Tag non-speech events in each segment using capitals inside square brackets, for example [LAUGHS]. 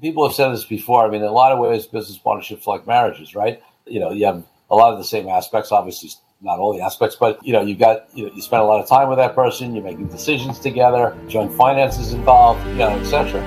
people have said this before. I mean, in a lot of ways, business partnerships like marriages, right? You know, you have a lot of the same aspects, obviously not all the aspects, but you know, you've got you know, you spend a lot of time with that person, you're making decisions together, joint finances involved, you know, etc.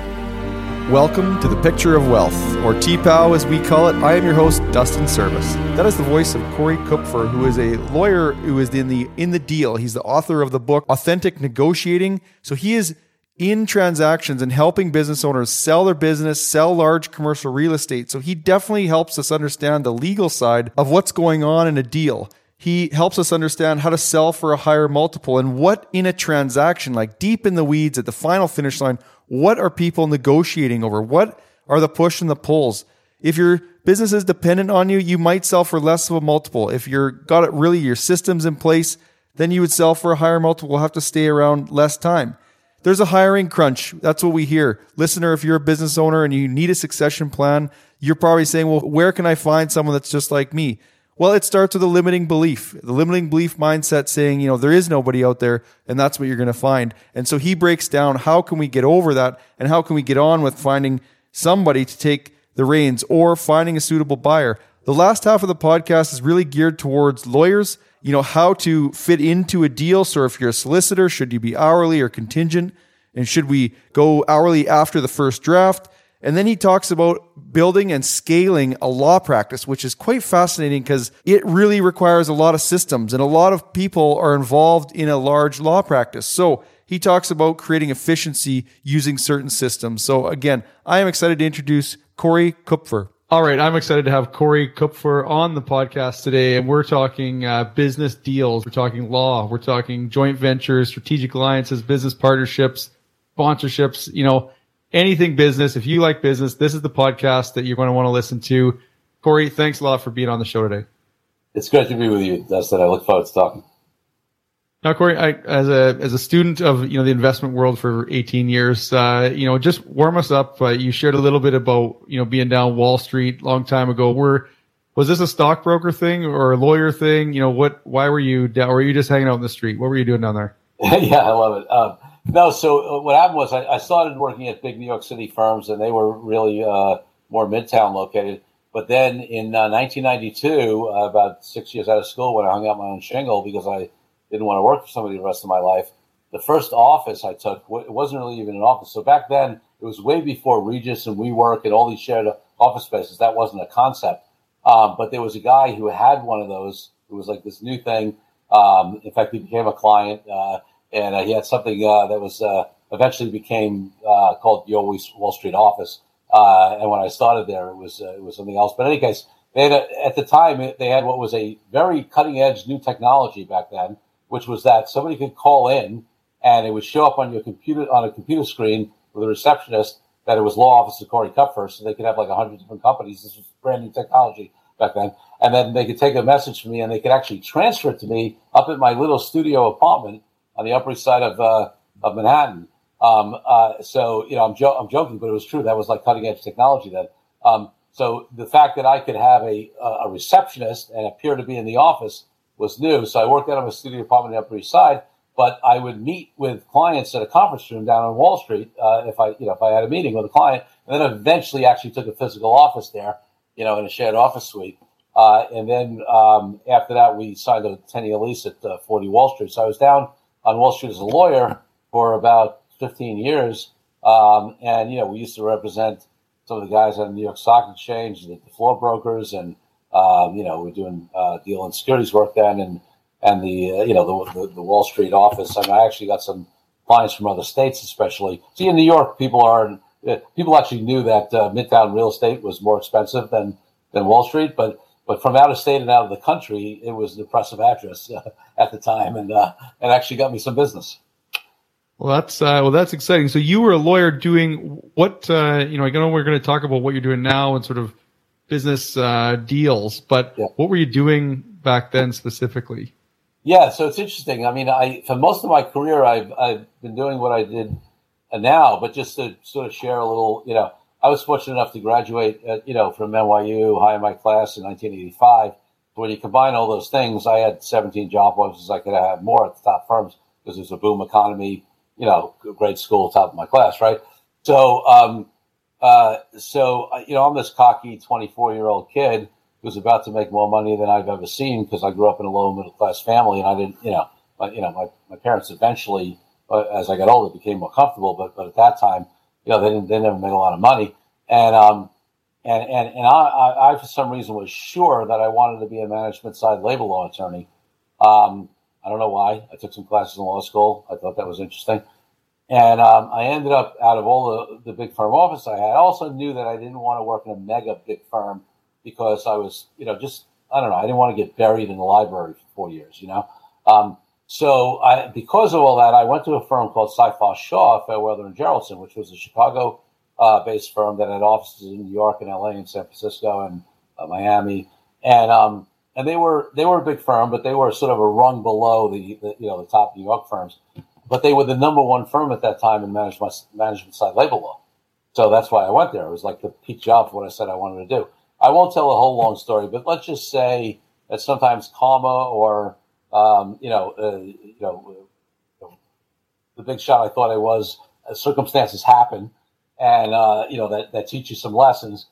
Welcome to the Picture of Wealth, or TPOW as we call it. I am your host, Dustin Service. That is the voice of Corey Kupfer, who is a lawyer who is in the in the deal. He's the author of the book Authentic Negotiating. So he is in transactions and helping business owners sell their business, sell large commercial real estate. So he definitely helps us understand the legal side of what's going on in a deal. He helps us understand how to sell for a higher multiple and what in a transaction, like deep in the weeds at the final finish line, what are people negotiating over? What are the push and the pulls? If your business is dependent on you, you might sell for less of a multiple. If you're got it really your systems in place, then you would sell for a higher multiple. Have to stay around less time. There's a hiring crunch. That's what we hear. Listener, if you're a business owner and you need a succession plan, you're probably saying, well, where can I find someone that's just like me? Well, it starts with a limiting belief, the limiting belief mindset saying, you know, there is nobody out there and that's what you're going to find. And so he breaks down how can we get over that and how can we get on with finding somebody to take the reins or finding a suitable buyer. The last half of the podcast is really geared towards lawyers you know, how to fit into a deal. So if you're a solicitor, should you be hourly or contingent? And should we go hourly after the first draft? And then he talks about building and scaling a law practice, which is quite fascinating because it really requires a lot of systems and a lot of people are involved in a large law practice. So he talks about creating efficiency using certain systems. So again, I am excited to introduce Corey Kupfer. All right, I'm excited to have Corey Kupfer on the podcast today, and we're talking uh, business deals, we're talking law, we're talking joint ventures, strategic alliances, business partnerships, sponsorships. You know, anything business. If you like business, this is the podcast that you're going to want to listen to. Corey, thanks a lot for being on the show today. It's great to be with you, Dustin. I look forward to talking. Now, Corey, I, as a as a student of you know the investment world for 18 years, uh, you know, just warm us up. Uh, you shared a little bit about you know being down Wall Street a long time ago. Were was this a stockbroker thing or a lawyer thing? You know, what? Why were you down? Were you just hanging out in the street? What were you doing down there? [LAUGHS] yeah, I love it. Um, no, so uh, what happened was I, I, started working at big New York City firms, and they were really uh, more midtown located. But then in 1992, uh, about six years out of school, when I hung out my own shingle because I didn't want to work for somebody the rest of my life. The first office I took, it wasn't really even an office. So back then, it was way before Regis and WeWork and all these shared office spaces. That wasn't a concept. Um, but there was a guy who had one of those. It was like this new thing. Um, in fact, he became a client, uh, and uh, he had something uh, that was uh, eventually became uh, called the Wall Street office. Uh, and when I started there, it was it was something else. But in any case, they had a, at the time they had what was a very cutting edge new technology back then which was that somebody could call in and it would show up on your computer on a computer screen with a receptionist that it was law office of Corey Kupfer, so they could have like a hundred different companies. This was brand new technology back then, and then they could take a message from me and they could actually transfer it to me up at my little studio apartment on the Upper East Side of uh, of Manhattan. Um, uh, so you know, I'm, jo- I'm joking, but it was true. That was like cutting edge technology then. Um, so the fact that I could have a a receptionist and appear to be in the office was new. So I worked out of a studio apartment the Upper East Side, but I would meet with clients at a conference room down on Wall Street uh, if I, you know, if I had a meeting with a client, and then eventually actually took a physical office there, you know, in a shared office suite. Uh, and then um, after that, we signed a 10 year lease at uh, 40 Wall Street. So I was down on Wall Street as a lawyer for about 15 years. Um, and, you know, we used to represent some of the guys on the New York Stock Exchange, the floor brokers, and um, you know, we're doing uh, deal and securities work then, and and the uh, you know the, the, the Wall Street office. And I actually got some clients from other states, especially. See, in New York, people are uh, people actually knew that uh, Midtown real estate was more expensive than than Wall Street, but but from out of state and out of the country, it was an impressive address uh, [LAUGHS] at the time, and uh, and actually got me some business. Well, that's uh, well, that's exciting. So you were a lawyer doing what? Uh, you know, I know we're going to talk about what you're doing now and sort of business uh, deals, but yeah. what were you doing back then specifically? Yeah, so it's interesting. I mean, I for most of my career, I've I've been doing what I did now, but just to sort of share a little, you know, I was fortunate enough to graduate, at, you know, from NYU, high in my class in 1985. When you combine all those things, I had 17 job offers. I could have had more at the top firms because there's a boom economy, you know, great school, top of my class, right? So, um, uh, so uh, you know, I'm this cocky 24 year old kid who's about to make more money than I've ever seen because I grew up in a low middle class family, and I didn't, you know, my, you know, my, my parents eventually, uh, as I got older, became more comfortable, but but at that time, you know, they didn't they never made a lot of money, and um, and and and I, I, I for some reason was sure that I wanted to be a management side labor law attorney. Um, I don't know why. I took some classes in law school. I thought that was interesting. And um, I ended up out of all the, the big firm office I had. I also knew that I didn't want to work in a mega big firm because I was, you know, just I don't know. I didn't want to get buried in the library for four years, you know. Um, so I, because of all that, I went to a firm called Seyfarth Shaw, Fairweather and Geraldson, which was a Chicago-based uh, firm that had offices in New York and L.A. and San Francisco and uh, Miami, and um, and they were they were a big firm, but they were sort of a rung below the, the you know the top New York firms but they were the number one firm at that time in management management side labor law. So that's why I went there. It was like the peak job for what I said I wanted to do. I won't tell a whole long story, but let's just say that sometimes karma or um, you know, uh, you know, the big shot I thought I was, uh, circumstances happen, and uh, you know that that teach you some lessons.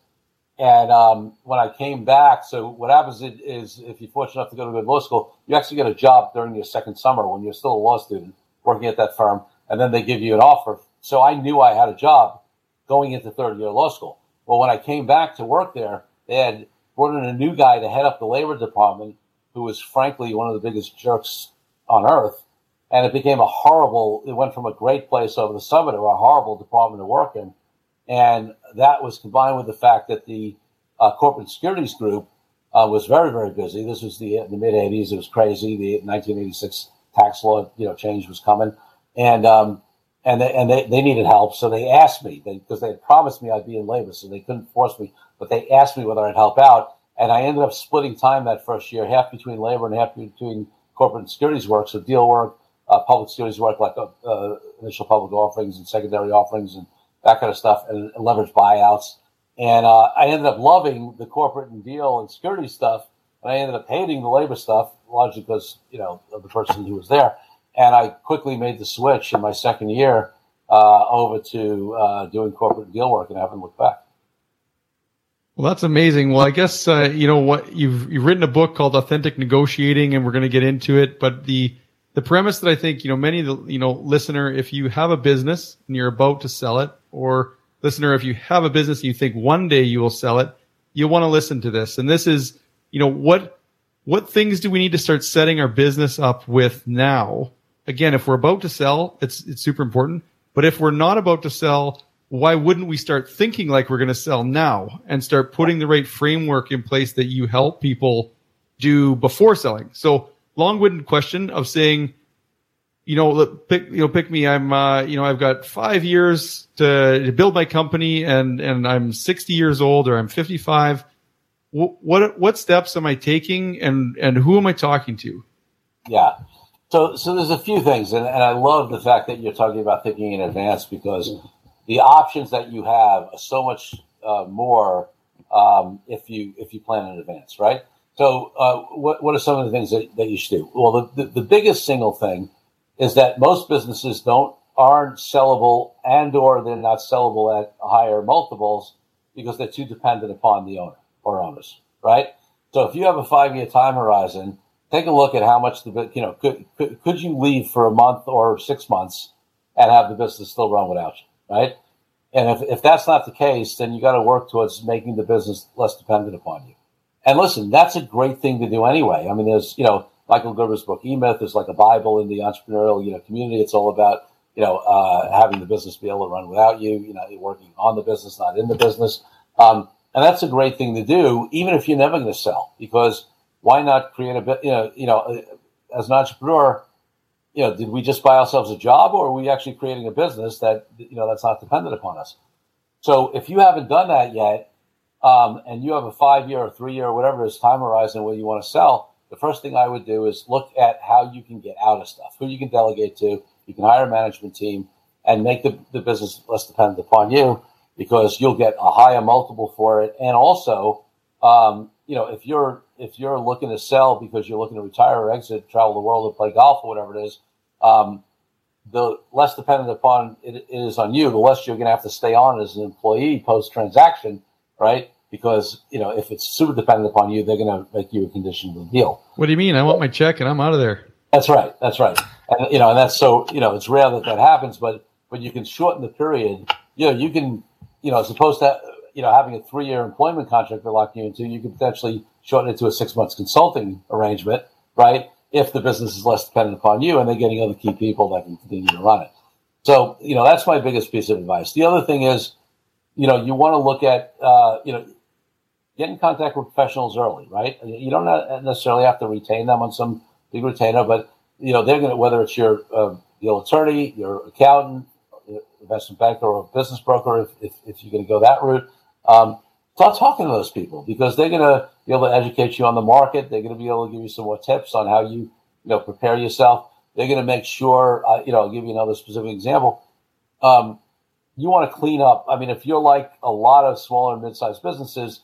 And um, when I came back, so what happens is, if you're fortunate enough to go to good law school, you actually get a job during your second summer when you're still a law student working at that firm, and then they give you an offer. So I knew I had a job going into third year law school. Well, when I came back to work there, they had brought in a new guy to head up the labor department, who was frankly one of the biggest jerks on earth. And it became a horrible, it went from a great place over the summer to a horrible department to work in. And that was combined with the fact that the uh, corporate securities group uh, was very, very busy. This was the, the mid 80s. It was crazy. The 1986 tax law, you know, change was coming, and um, and they, and they, they needed help, so they asked me. Because they, they had promised me I'd be in labor, so they couldn't force me, but they asked me whether I'd help out, and I ended up splitting time that first year, half between labor and half between corporate securities work, so deal work, uh, public securities work like uh, uh, initial public offerings and secondary offerings and that kind of stuff, and, leverage buyouts. And uh, I ended up loving the corporate and deal and security stuff, and I ended up hating the labor stuff largely because you know the person who was there. And I quickly made the switch in my second year uh, over to uh, doing corporate deal work, and haven't looked back. Well, that's amazing. Well, I guess uh, you know what you've you've written a book called Authentic Negotiating, and we're going to get into it. But the the premise that I think you know many of the you know listener, if you have a business and you're about to sell it, or listener, if you have a business and you think one day you will sell it, you'll want to listen to this. And this is you know what what things do we need to start setting our business up with now? Again, if we're about to sell, it's it's super important. But if we're not about to sell, why wouldn't we start thinking like we're going to sell now and start putting the right framework in place that you help people do before selling? So long-winded question of saying, you know, pick, you know, pick me. I'm, uh, you know, I've got five years to, to build my company and, and I'm 60 years old or I'm 55 what what steps am I taking, and and who am I talking to? Yeah. So, so there's a few things, and, and I love the fact that you're talking about thinking in advance because the options that you have are so much uh, more um, if you if you plan in advance, right? So, uh, what what are some of the things that, that you should do? Well, the, the, the biggest single thing is that most businesses don't aren't sellable and or they're not sellable at higher multiples because they're too dependent upon the owner or owners, right? So if you have a five year time horizon, take a look at how much the you know could, could could you leave for a month or six months and have the business still run without you, right? And if, if that's not the case, then you got to work towards making the business less dependent upon you. And listen, that's a great thing to do anyway. I mean, there's you know Michael Gerber's book E Myth is like a bible in the entrepreneurial you know community. It's all about you know uh, having the business be able to run without you. You know, working on the business, not in the business. Um, and that's a great thing to do, even if you're never going to sell, because why not create a bit, you know, you know, uh, as an entrepreneur, you know, did we just buy ourselves a job or are we actually creating a business that, you know, that's not dependent upon us? So if you haven't done that yet, um, and you have a five year or three year or whatever is time horizon where you want to sell, the first thing I would do is look at how you can get out of stuff, who you can delegate to. You can hire a management team and make the, the business less dependent upon you because you'll get a higher multiple for it. And also, um, you know, if you're if you're looking to sell because you're looking to retire or exit, travel the world, or play golf or whatever it is, um, the less dependent upon it is on you, the less you're going to have to stay on as an employee post transaction, right? Because you know if it's super dependent upon you, they're going to make you a condition of the deal. What do you mean? I want my check and I'm out of there. That's right. That's right. And you know, and that's so you know, it's rare that that happens, but but you can shorten the period. You know, you can you know, as opposed to you know having a three year employment contract they're locking you into, you could potentially shorten it to a six months consulting arrangement, right? If the business is less dependent upon you and they're getting other key people that can continue to run it. So you know, that's my biggest piece of advice. The other thing is, you know, you want to look at uh, you know get in contact with professionals early, right? You don't necessarily have to retain them on some big retainer, but you know they're going to whether it's your uh, your attorney, your accountant, investment banker, or a business broker, if, if, if you're going to go that route. Um, start talking to those people because they're going to be able to educate you on the market. They're going to be able to give you some more tips on how you you know prepare yourself. They're going to make sure. Uh, you know, I'll give you another specific example. Um, you want to clean up. I mean, if you're like a lot of smaller and mid-sized businesses,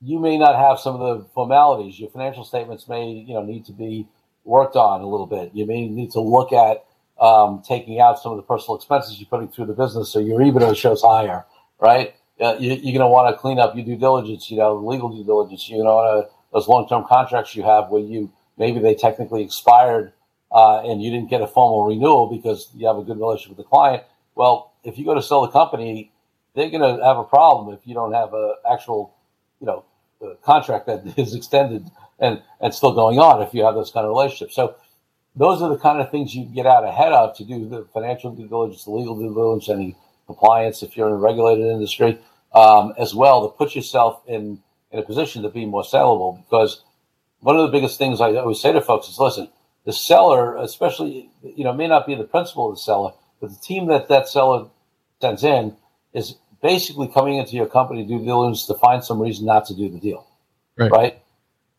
you may not have some of the formalities. Your financial statements may, you know, need to be worked on a little bit. You may need to look at um, taking out some of the personal expenses you're putting through the business, so your EBITDA shows higher, right? Uh, you, are going to want to clean up your due diligence, you know, legal due diligence. You know, uh, those long-term contracts you have where you maybe they technically expired uh, and you didn't get a formal renewal because you have a good relationship with the client. Well, if you go to sell the company, they're going to have a problem if you don't have an actual, you know, contract that [LAUGHS] is extended and, and still going on if you have those kind of relationships. So those are the kind of things you get out ahead of to do the financial due diligence, the legal due diligence, any compliance if you're in a regulated industry, um, as well to put yourself in, in a position to be more sellable. Because one of the biggest things I always say to folks is, listen, the seller, especially, you know, may not be the principal of the seller, but the team that that seller sends in is basically coming into your company due diligence to find some reason not to do the deal. Right. right?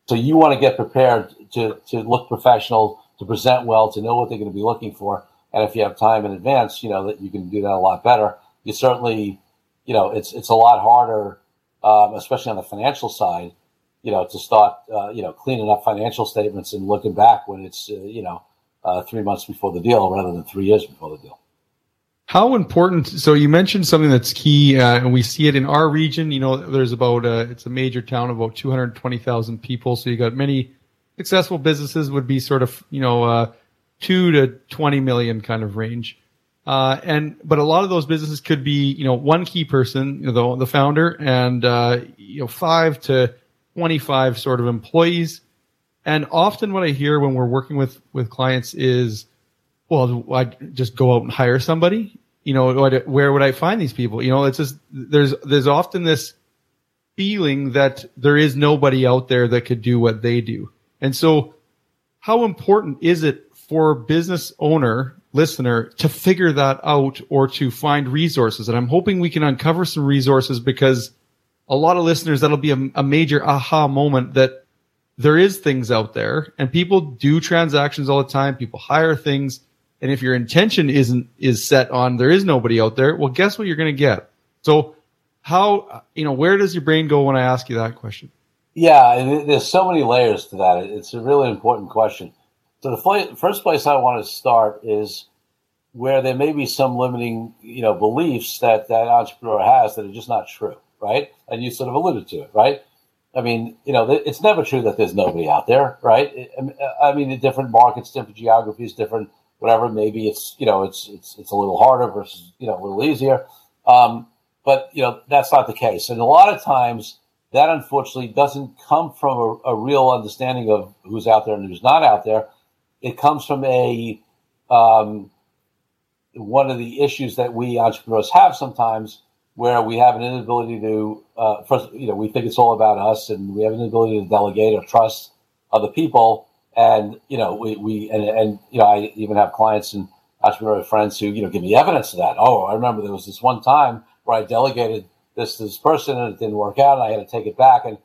So you want to get prepared to, to look professional, to present well, to know what they're going to be looking for. And if you have time in advance, you know, that you can do that a lot better. You certainly, you know, it's, it's a lot harder, um, especially on the financial side, you know, to start, uh, you know, cleaning up financial statements and looking back when it's, uh, you know, uh, three months before the deal rather than three years before the deal. How important? So you mentioned something that's key, uh, and we see it in our region. You know, there's about uh, it's a major town about 220,000 people. So you got many successful businesses would be sort of you know uh, two to 20 million kind of range. Uh, and but a lot of those businesses could be you know one key person, you know, the, the founder, and uh, you know five to 25 sort of employees. And often what I hear when we're working with with clients is, well, I just go out and hire somebody you know, where would I find these people? You know, it's just, there's, there's often this feeling that there is nobody out there that could do what they do. And so how important is it for business owner listener to figure that out or to find resources? And I'm hoping we can uncover some resources because a lot of listeners, that'll be a, a major aha moment that there is things out there and people do transactions all the time. People hire things and if your intention isn't is set on there is nobody out there, well, guess what you're going to get. So, how you know where does your brain go when I ask you that question? Yeah, there's so many layers to that. It's a really important question. So the first place I want to start is where there may be some limiting, you know, beliefs that that entrepreneur has that are just not true, right? And you sort of alluded to it, right? I mean, you know, it's never true that there's nobody out there, right? I mean, the different markets, different geographies, different whatever. Maybe it's you know it's it's it's a little harder versus you know a little easier. Um, but you know that's not the case, and a lot of times that unfortunately doesn't come from a, a real understanding of who's out there and who's not out there. It comes from a um, one of the issues that we entrepreneurs have sometimes where we have an inability to uh, first you know we think it's all about us and we have an inability to delegate or trust other people and, you know, we, we and, and, you know, I even have clients and entrepreneurial friends who, you know, give me evidence of that. Oh, I remember there was this one time where I delegated this this person and it didn't work out and I had to take it back. And,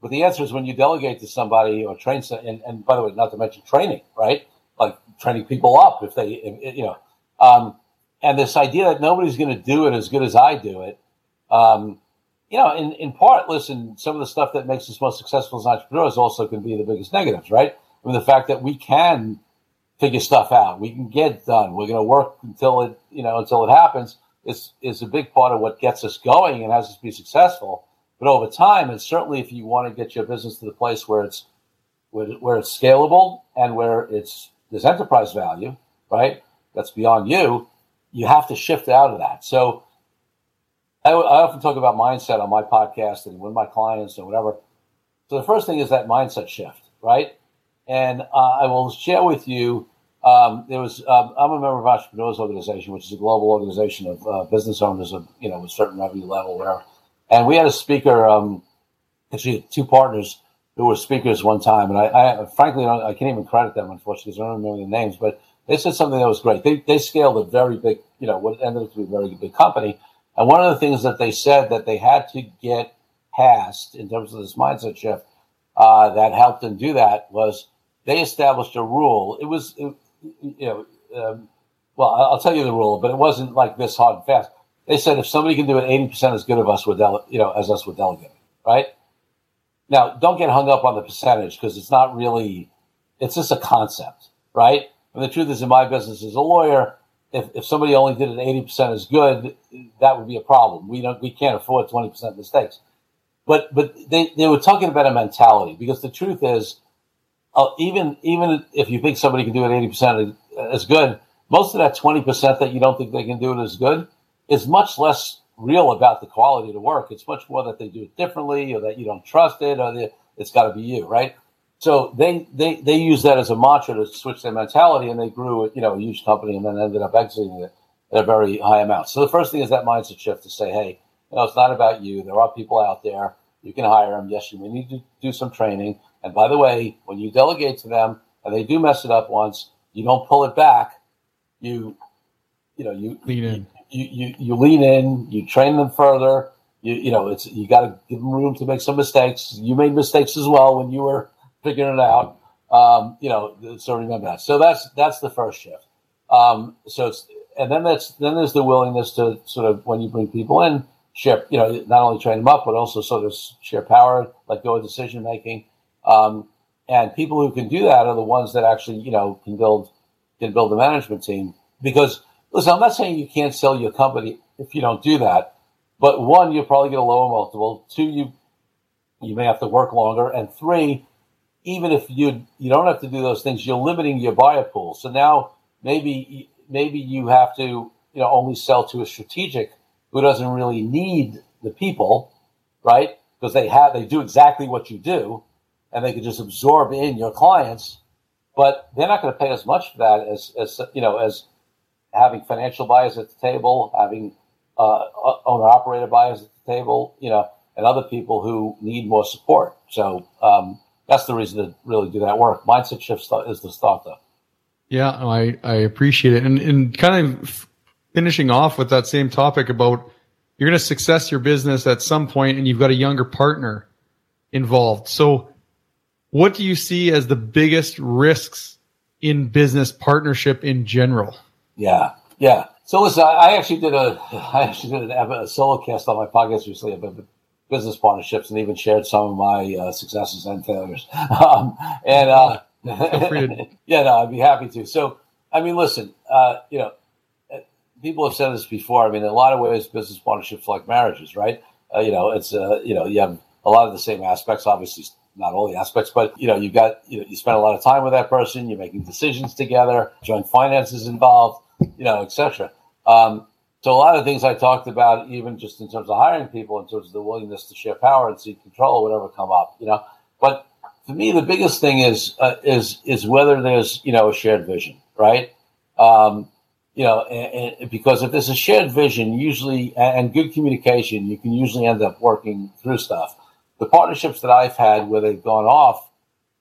but the answer is when you delegate to somebody or train, and, and by the way, not to mention training, right? Like training people up if they, if, you know, um, and this idea that nobody's going to do it as good as I do it, um, you know, in, in part, listen, some of the stuff that makes us most successful as entrepreneurs also can be the biggest negatives, right? I mean, the fact that we can figure stuff out. We can get done. We're going to work until it, you know, until it happens. Is is a big part of what gets us going and has us be successful. But over time, and certainly if you want to get your business to the place where it's where, where it's scalable and where it's there's enterprise value, right? That's beyond you. You have to shift out of that. So I, I often talk about mindset on my podcast and with my clients and whatever. So the first thing is that mindset shift, right? And uh, I will share with you. Um, there was um, I'm a member of Entrepreneurs Organization, which is a global organization of uh, business owners of you know a certain revenue level, whatever. And we had a speaker, um, actually two partners who were speakers one time, and I, I frankly I can't even credit them unfortunately because I don't remember the names, but they said something that was great. They they scaled a very big, you know, what ended up to be a very big company and one of the things that they said that they had to get past in terms of this mindset shift uh, that helped them do that was they established a rule. It was, it, you know, um, well, I'll tell you the rule, but it wasn't like this hard and fast. They said if somebody can do it 80% as good of us with, dele- you know, as us with delegating, right? Now, don't get hung up on the percentage because it's not really, it's just a concept, right? And the truth is, in my business as a lawyer, if, if somebody only did it 80% as good, that would be a problem. We don't, we can't afford 20% mistakes. But, but they, they were talking about a mentality because the truth is, uh, even, even if you think somebody can do it 80% as good, most of that 20% that you don't think they can do it as good is much less real about the quality of the work. It's much more that they do it differently or that you don't trust it or it's got to be you, right? So they, they, they used that as a mantra to switch their mentality and they grew, you know, a huge company and then ended up exiting it at a very high amount. So the first thing is that mindset shift to say, hey, you know, it's not about you. There are people out there. You can hire them. Yes, you may need to do some training. And by the way, when you delegate to them and they do mess it up once, you don't pull it back. You, you know, you lean in. You, you, you lean in. You train them further. You, you know, it's you got to give them room to make some mistakes. You made mistakes as well when you were figuring it out. Um, you know, so remember that. So that's that's the first shift. Um, so it's and then that's then there's the willingness to sort of when you bring people in, share you know not only train them up but also sort of share power, let go of decision making. Um, and people who can do that are the ones that actually you know can build can build a management team. Because listen, I'm not saying you can't sell your company if you don't do that, but one, you'll probably get a lower multiple. Two, you you may have to work longer, and three, even if you you don't have to do those things, you're limiting your buyer pool. So now maybe maybe you have to you know only sell to a strategic who doesn't really need the people, right? Because they have they do exactly what you do, and they can just absorb in your clients, but they're not going to pay as much for that as as you know as having financial buyers at the table, having uh, owner operator buyers at the table, you know, and other people who need more support. So um, that's the reason to really do that work. Mindset shift is the stuff, though. Yeah, I, I appreciate it. And, and kind of finishing off with that same topic about you're going to success your business at some point and you've got a younger partner involved. So what do you see as the biggest risks in business partnership in general? Yeah. Yeah. So listen, I actually did a, [LAUGHS] I actually did a solo cast on my podcast recently about business partnerships and even shared some of my uh, successes and failures. [LAUGHS] Um, and uh, [LAUGHS] yeah, no, I'd be happy to. So, I mean, listen, uh, you know, uh, people have said this before. I mean, in a lot of ways, business partnerships like marriages, right? Uh, you know, it's uh, you know, you have a lot of the same aspects. Obviously, not all the aspects, but you know, you've got you know, you spend a lot of time with that person. You're making decisions together. Joint finances involved. You know, etc. Um, so a lot of things I talked about, even just in terms of hiring people, in terms of the willingness to share power and seek control, whatever come up, you know. But for me, the biggest thing is uh, is is whether there's you know a shared vision, right? Um, you know, and, and because if there's a shared vision, usually and good communication, you can usually end up working through stuff. The partnerships that I've had where they've gone off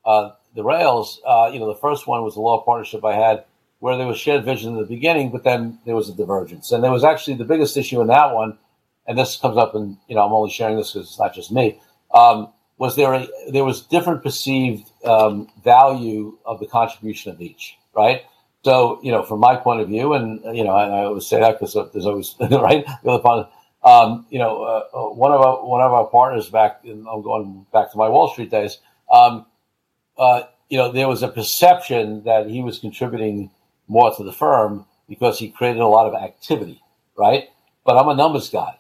uh, the rails, uh, you know, the first one was a law partnership I had where there was shared vision in the beginning, but then there was a divergence. And there was actually the biggest issue in that one, and this comes up in, you know, I'm only sharing this because it's not just me, um, was there a, there was different perceived um, value of the contribution of each, right? So, you know, from my point of view, and, you know, and I always say that because there's always, [LAUGHS] right, the other part, um, you know, uh, uh, one of our, one of our partners back, in, I'm going back to my Wall Street days, um, uh, you know, there was a perception that he was contributing more to the firm because he created a lot of activity, right? But I'm a numbers guy.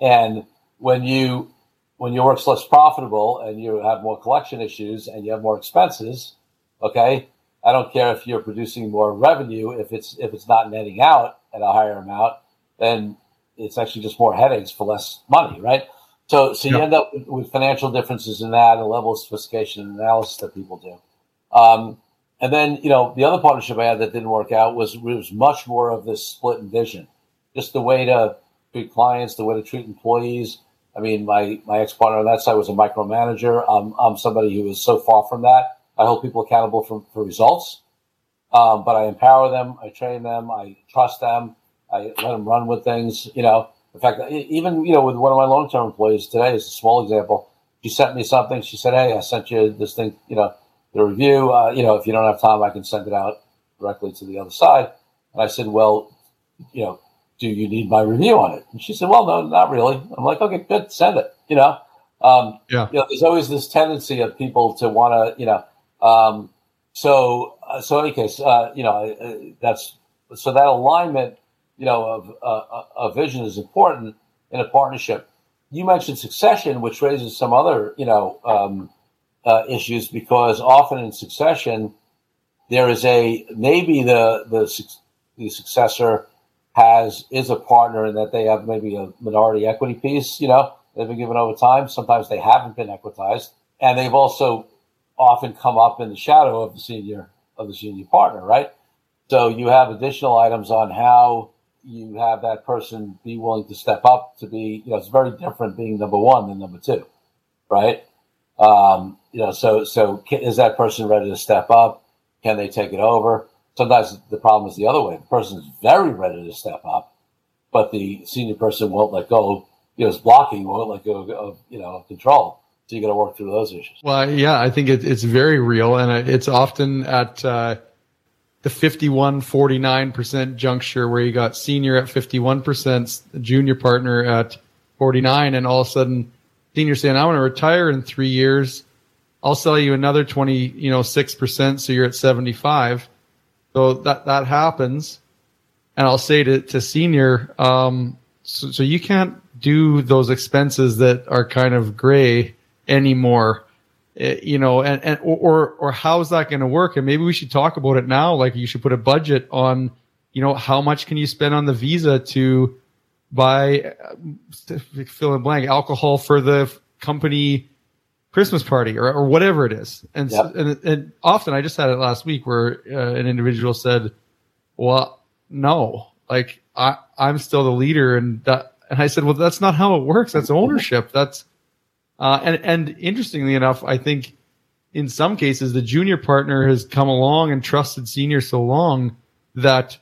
And when you when your work's less profitable and you have more collection issues and you have more expenses, okay, I don't care if you're producing more revenue, if it's if it's not netting out at a higher amount, then it's actually just more headaches for less money, right? So so you end up with financial differences in that, a level of sophistication and analysis that people do. Um, and then, you know, the other partnership I had that didn't work out was was much more of this split in vision, just the way to treat clients, the way to treat employees. I mean, my my ex partner on that side was a micromanager. Um, I'm somebody who is so far from that. I hold people accountable for, for results, um, but I empower them, I train them, I trust them, I let them run with things. You know, in fact, even you know, with one of my long term employees today is a small example. She sent me something. She said, "Hey, I sent you this thing. You know, the review. Uh, you know, if you don't have time, I can send it out directly to the other side." And I said, "Well, you know, do you need my review on it? And she said, well, no, not really. I'm like, okay, good, send it. You know, um, yeah. You know, there's always this tendency of people to want to, you know, um, so uh, so in any case, uh, you know, uh, that's so that alignment, you know, of uh, of vision is important in a partnership. You mentioned succession, which raises some other, you know, um, uh, issues because often in succession there is a maybe the the the successor has is a partner and that they have maybe a minority equity piece, you know, they've been given over time. Sometimes they haven't been equitized. And they've also often come up in the shadow of the senior of the senior partner, right? So you have additional items on how you have that person be willing to step up to be, you know, it's very different being number one than number two, right? Um, you know, so so is that person ready to step up? Can they take it over? Sometimes the problem is the other way. The person is very ready to step up, but the senior person won't let go. You know, is blocking, won't let go of you know control. So you got to work through those issues. Well, yeah, I think it, it's very real, and it's often at uh, the 51 49% juncture where you got senior at 51%, junior partner at 49, and all of a sudden, senior saying, "I want to retire in three years." I'll sell you another 20, you know, 6%. So you're at 75 so that that happens, and I'll say to to senior, um, so, so you can't do those expenses that are kind of gray anymore you know, and, and or or how's that going to work? And maybe we should talk about it now. Like you should put a budget on, you know, how much can you spend on the visa to buy uh, fill in blank alcohol for the company Christmas party or, or whatever it is. And, yep. and, and often I just had it last week where uh, an individual said, well, no, like I, I'm still the leader. And that, and I said, well, that's not how it works. That's ownership. That's, uh, and, and interestingly enough, I think in some cases, the junior partner has come along and trusted senior so long that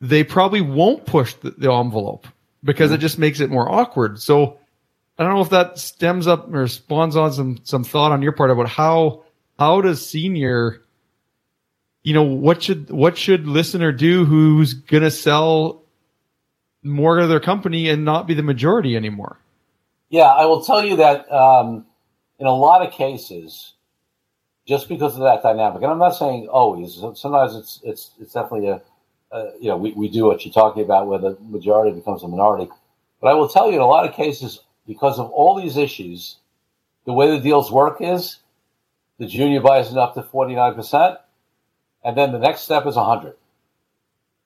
they probably won't push the, the envelope because mm-hmm. it just makes it more awkward. So I don't know if that stems up or spawns on some some thought on your part about how how does senior you know what should what should listener do who's going to sell more of their company and not be the majority anymore yeah i will tell you that um, in a lot of cases just because of that dynamic and i'm not saying always sometimes it's it's it's definitely a, a you know we, we do what you're talking about where the majority becomes a minority but i will tell you in a lot of cases because of all these issues, the way the deals work is the junior buys it up to 49%, and then the next step is 100.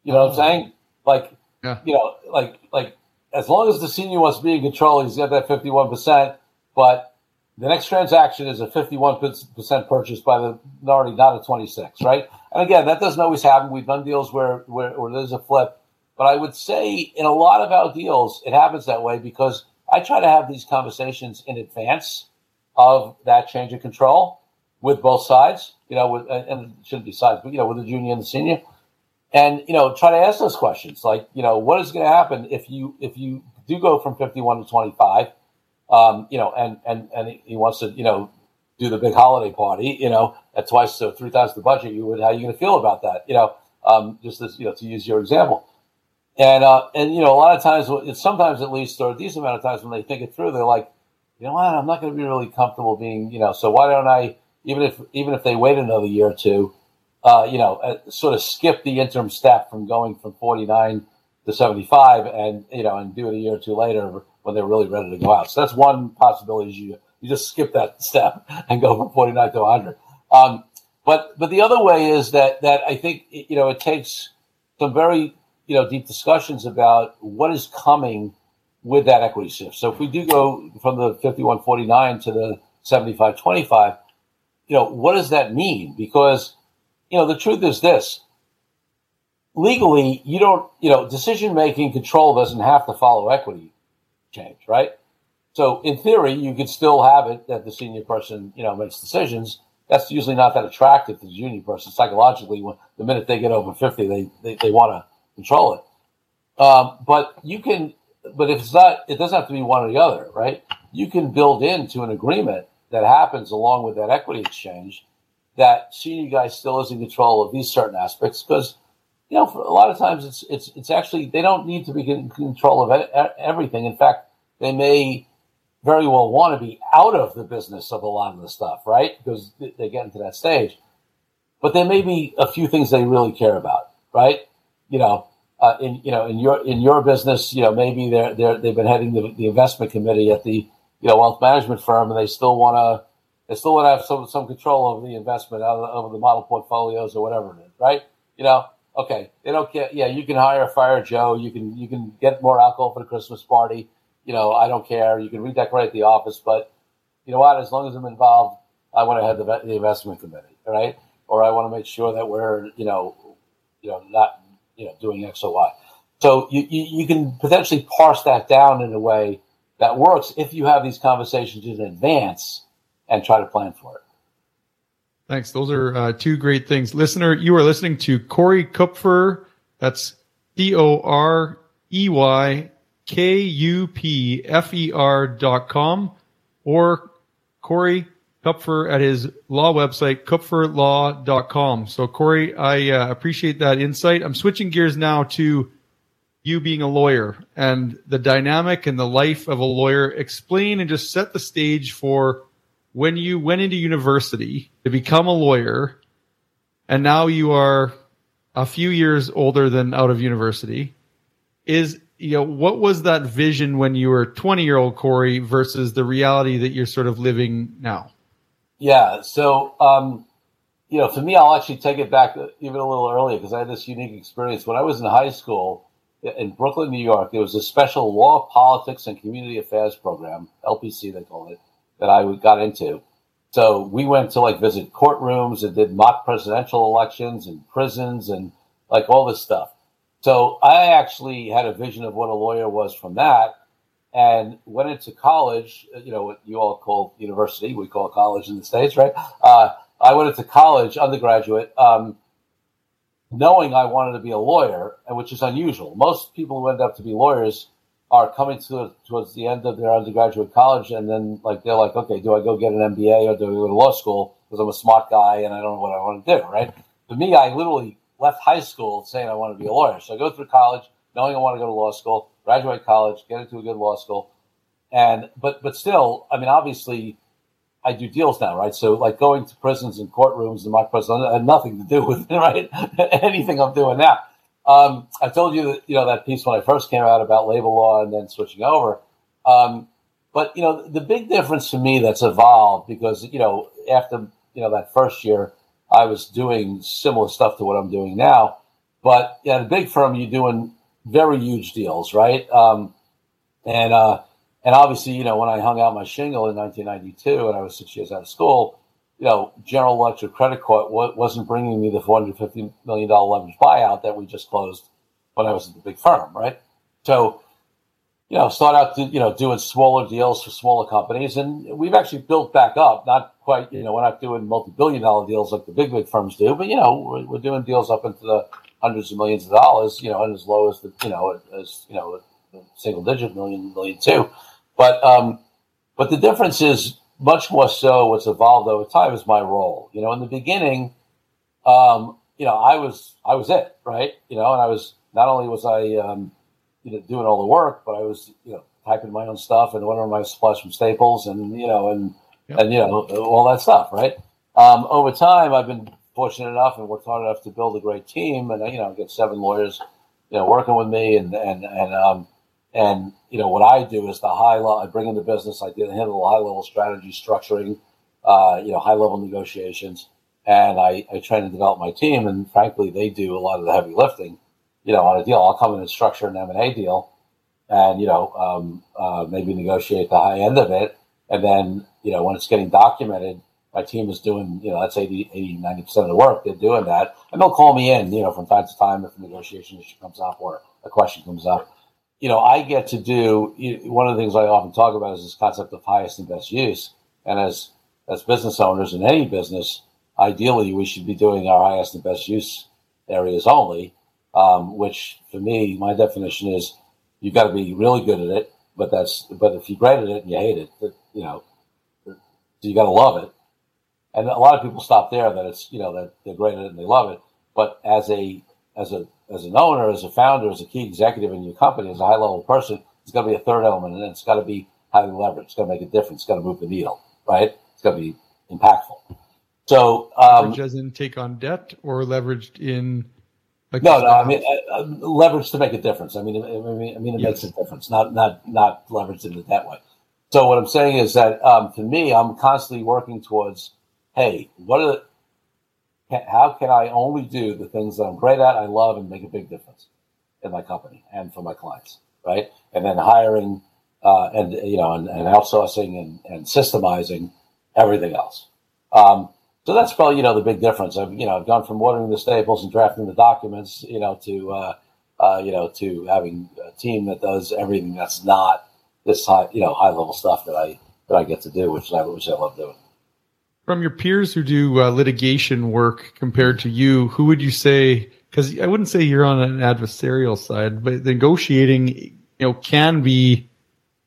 You know what I'm saying? Like, yeah. you know, like, like, as long as the senior wants to be in control, he's got that 51%, but the next transaction is a 51% purchase by the minority, not a 26, right? And again, that doesn't always happen. We've done deals where, where, where there's a flip, but I would say in a lot of our deals, it happens that way because I try to have these conversations in advance of that change of control with both sides, you know, with, and it shouldn't be sides, but, you know, with the junior and the senior. And, you know, try to ask those questions like, you know, what is going to happen if you, if you do go from 51 to 25, um, you know, and, and, and he wants to, you know, do the big holiday party, you know, at twice, so three times the budget, you would, how are you going to feel about that? You know, um, just as, you know, to use your example. And uh, and you know, a lot of times, sometimes at least, or a decent amount of times, when they think it through, they're like, you know what, I'm not going to be really comfortable being, you know, so why don't I even if even if they wait another year or two, uh, you know, uh, sort of skip the interim step from going from 49 to 75 and, you know, and do it a year or two later when they're really ready to go out. So that's one possibility is you, you just skip that [LAUGHS] step and go from 49 to 100. Um, but, but the other way is that, that I think, you know, it takes some very, you know, deep discussions about what is coming with that equity shift. So if we do go from the 5149 to the 7525, you know, what does that mean? Because you know, the truth is this legally, you don't, you know, decision making control doesn't have to follow equity change, right? So in theory, you could still have it that the senior person, you know, makes decisions. That's usually not that attractive to the junior person psychologically. When the minute they get over fifty, they they, they want to control it. Um, but you can, but if it's not, it doesn't have to be one or the other, right? You can build into an agreement that happens along with that equity exchange that senior guy still is in control of these certain aspects because you know a lot of times it's it's it's actually they don't need to be in control of everything. In fact, they may very well want to be out of the business of a lot of the stuff, right? Because they get into that stage. But there may be a few things they really care about, right? You know, uh, in you know in your in your business, you know maybe they're they are they've been heading the, the investment committee at the you know wealth management firm, and they still want to they still want to have some some control over the investment, over the model portfolios or whatever it is, right? You know, okay, they don't care. Yeah, you can hire a fire Joe. You can you can get more alcohol for the Christmas party. You know, I don't care. You can redecorate the office, but you know what? As long as I'm involved, I want to have the, the investment committee, right? Or I want to make sure that we're you know, you know, not you know doing X or Y. So you, you, you can potentially parse that down in a way that works if you have these conversations in advance and try to plan for it. Thanks. Those are uh, two great things. Listener, you are listening to Corey Kupfer. That's C O R E Y K U P F E R dot com or Corey Kupfer at his law website, kupferlaw.com. So, Corey, I uh, appreciate that insight. I'm switching gears now to you being a lawyer and the dynamic and the life of a lawyer. Explain and just set the stage for when you went into university to become a lawyer and now you are a few years older than out of university is you know what was that vision when you were 20 year old corey versus the reality that you're sort of living now? Yeah so um you know for me i'll actually take it back even a little earlier because i had this unique experience. When i was in high school in brooklyn new york there was a special law politics and community affairs program lpc they called it that I got into. So we went to like visit courtrooms and did mock presidential elections and prisons and like all this stuff. So I actually had a vision of what a lawyer was from that and went into college, you know, what you all call university, we call college in the States, right? Uh, I went into college, undergraduate, um, knowing I wanted to be a lawyer, which is unusual. Most people who end up to be lawyers are coming to towards the end of their undergraduate college, and then like they're like, okay, do I go get an MBA or do I go to law school because I'm a smart guy and I don't know what I want to do, right? For me, I literally left high school saying I want to be a lawyer, so I go through college knowing I want to go to law school, graduate college, get into a good law school, and but but still, I mean, obviously. I do deals now, right? So, like going to prisons and courtrooms and my prison had nothing to do with [LAUGHS] right [LAUGHS] anything I'm doing now. Um, I told you that you know that piece when I first came out about labor law and then switching over. Um, but you know the big difference to me that's evolved because you know after you know that first year I was doing similar stuff to what I'm doing now, but at a big firm you're doing very huge deals, right? Um, and uh, and obviously you know when I hung out my shingle in 1992 and I was six years out of school, you know, General Electric Credit Corp wasn't bringing me the $450 million leverage buyout that we just closed when I was at the big firm, right? So, you know, start out, to, you know, doing smaller deals for smaller companies. And we've actually built back up, not quite, you know, we're not doing multi billion dollar deals like the big, big firms do, but, you know, we're, we're, doing deals up into the hundreds of millions of dollars, you know, and as low as the, you know, as, you know, single digit million, million two. But, um, but the difference is much more so what's evolved over time is my role. You know, in the beginning, um, you know, I was I was it, right? You know, and I was not only was I um, you know doing all the work, but I was you know typing my own stuff and ordering my supplies from Staples and you know and yep. and you know all that stuff, right? um, over time, I've been fortunate enough and worked hard enough to build a great team, and you know, get seven lawyers, you know, working with me, and and and um, and you know, what I do is the high level. I bring in the business. I handle the high level strategy structuring, uh, you know, high level negotiations, and I, I train and develop my team. And frankly, they do a lot of the heavy lifting. You know, on a deal, I'll come in and structure an M and A deal, and you know, um, uh, maybe negotiate the high end of it, and then you know, when it's getting documented my team is doing, you know, that's 80, 80 90% of the work. They're doing that. And they'll call me in, you know, from time to time if a negotiation issue comes up or a question comes up. You know, I get to do one of the things I often talk about is this concept of highest and best use. And as, as business owners in any business, ideally we should be doing our highest and best use areas only, um, which for me, my definition is you've got to be really good at it. But that's, but if you're great at it and you hate it, you know, you got to love it and a lot of people stop there that it's you know that they're great at it and they love it but as a as a as an owner as a founder as a key executive in your company as a high level person it's got to be a third element and it's got to be highly leveraged it's got to make a difference it's got to move the needle right it's got to be impactful so um, leverage as in take on debt or leveraged in like no, no. I mean, uh, uh, leverage to make a difference. I mean, I mean, I mean, it yes. makes a difference. Not, not, not leveraged in that way. So what I'm saying is that um, for me, I'm constantly working towards hey, what are the, how can I only do the things that I'm great at, I love, and make a big difference in my company and for my clients, right? And then hiring uh, and you know and, and outsourcing and, and, systemizing everything else. Um, so that's probably you know the big difference. I've you know I've gone from ordering the staples and drafting the documents, you know, to uh, uh, you know to having a team that does everything that's not this high you know high level stuff that I that I get to do, which I which I love doing. From your peers who do uh, litigation work compared to you, who would you say? Because I wouldn't say you're on an adversarial side, but negotiating, you know, can be,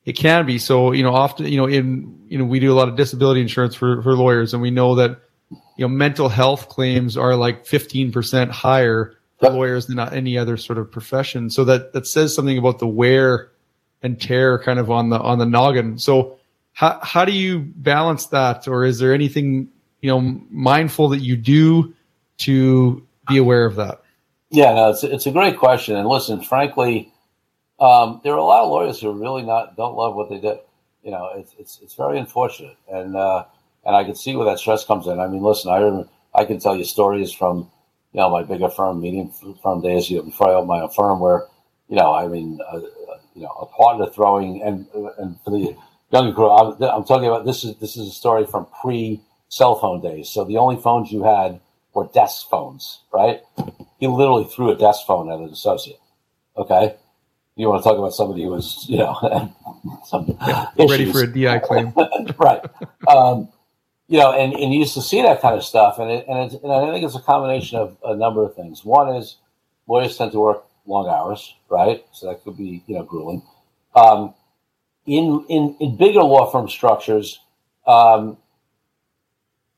it can be. So, you know, often, you know, in, you know, we do a lot of disability insurance for, for lawyers and we know that, you know, mental health claims are like 15% higher for lawyers than any other sort of profession. So that, that says something about the wear and tear kind of on the, on the noggin. So, how how do you balance that, or is there anything you know mindful that you do to be aware of that? Yeah, no, it's it's a great question. And listen, frankly, um, there are a lot of lawyers who really not don't love what they do. You know, it's it's it's very unfortunate, and uh, and I can see where that stress comes in. I mean, listen, I I can tell you stories from you know my bigger firm, medium firm days, you know, before I my own firm, where you know, I mean, uh, uh you know, a partner throwing and and for the younger crew. I'm, I'm talking about this is this is a story from pre cell phone days. So the only phones you had were desk phones, right? He literally threw a desk phone at an associate. Okay. You want to talk about somebody who was, you know, [LAUGHS] some yeah, ready for a DI claim, [LAUGHS] right? Um, you know, and, and you used to see that kind of stuff, and it, and, and I think it's a combination of a number of things. One is lawyers tend to work long hours, right? So that could be, you know, grueling. Um, in in, in bigger law firm structures, um,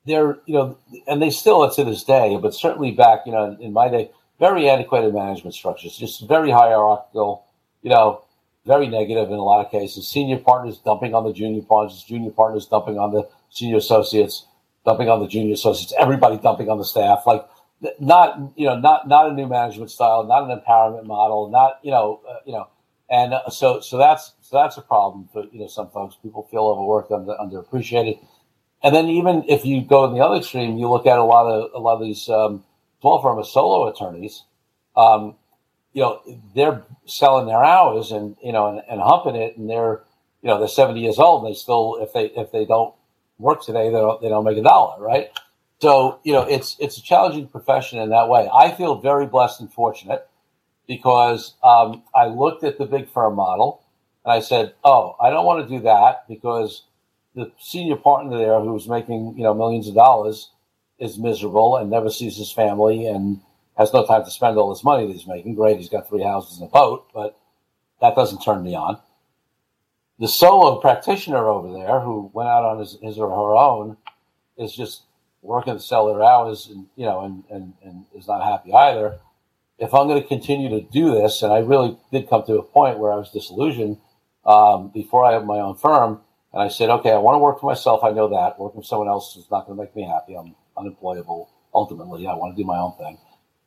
they're you know, and they still are to this day, but certainly back you know in my day, very antiquated management structures, just very hierarchical, you know, very negative in a lot of cases. Senior partners dumping on the junior partners, junior partners dumping on the senior associates, dumping on the junior associates, everybody dumping on the staff, like not you know not not a new management style, not an empowerment model, not you know uh, you know and uh, so so that's so that's a problem for you know some folks. People feel overworked, under, underappreciated, and then even if you go in the other extreme, you look at a lot of a lot of these um, small firm of solo attorneys. Um, you know, they're selling their hours and you know and, and humping it, and they're you know they're seventy years old, and they still if they if they don't work today, they don't they don't make a dollar, right? So you know it's it's a challenging profession in that way. I feel very blessed and fortunate because um, I looked at the big firm model and I said, "Oh, I don't want to do that because the senior partner there, who's making you know millions of dollars, is miserable and never sees his family and has no time to spend all this money that he's making. Great, he's got three houses and a boat, but that doesn't turn me on." The solo practitioner over there, who went out on his, his or her own, is just working the sell their hours and you know and, and, and is not happy either if I'm going to continue to do this, and I really did come to a point where I was disillusioned um, before I had my own firm, and I said, okay, I want to work for myself. I know that working for someone else is not going to make me happy. I'm unemployable. Ultimately, I want to do my own thing.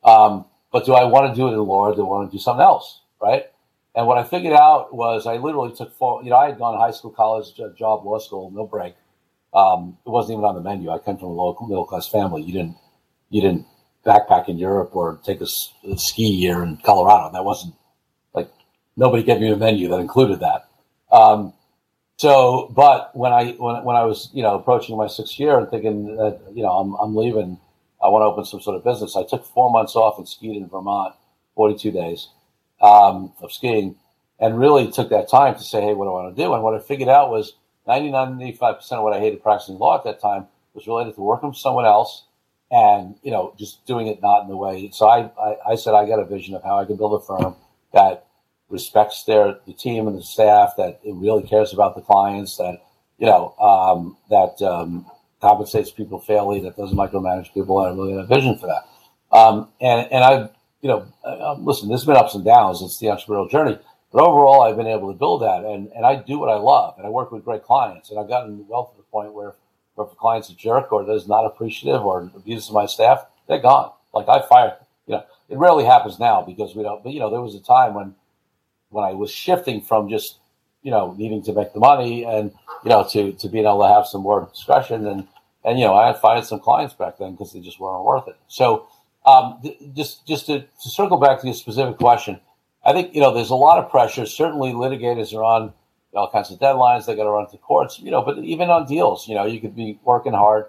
Um, but do I want to do it in law or do I want to do something else? Right. And what I figured out was I literally took four, you know, I had gone to high school, college, job, law school, no break. Um, it wasn't even on the menu. I come from a local middle class family. You didn't, you didn't backpack in Europe or take a, a ski year in Colorado. That wasn't like nobody gave me a menu that included that. Um, so, but when I when when I was you know approaching my sixth year and thinking that you know I'm I'm leaving, I want to open some sort of business. I took four months off and skied in Vermont, 42 days um, of skiing, and really took that time to say, hey, what do I want to do? And what I figured out was 99, 95 percent of what I hated practicing law at that time was related to working for someone else and you know just doing it not in the way. So I I, I said I got a vision of how I could build a firm that respects their the team and the staff, that it really cares about the clients, that you know um, that um, compensates people fairly, that doesn't micromanage people, and I really have a vision for that. Um, and and I, you know, uh, listen, there's been ups and downs. It's the entrepreneurial journey, but overall, I've been able to build that, and and I do what I love, and I work with great clients, and I've gotten well to the point where, if a client's a jerk or is not appreciative or abuses my staff, they're gone. Like I fire, you know, it rarely happens now because we don't. But you know, there was a time when when I was shifting from just you know needing to make the money and you know to to being able to have some more discretion and and you know I had fired some clients back then because they just weren't worth it. So um, th- just just to, to circle back to your specific question, I think you know there's a lot of pressure. Certainly, litigators are on all kinds of deadlines. They got to run to courts, you know. But even on deals, you know, you could be working hard,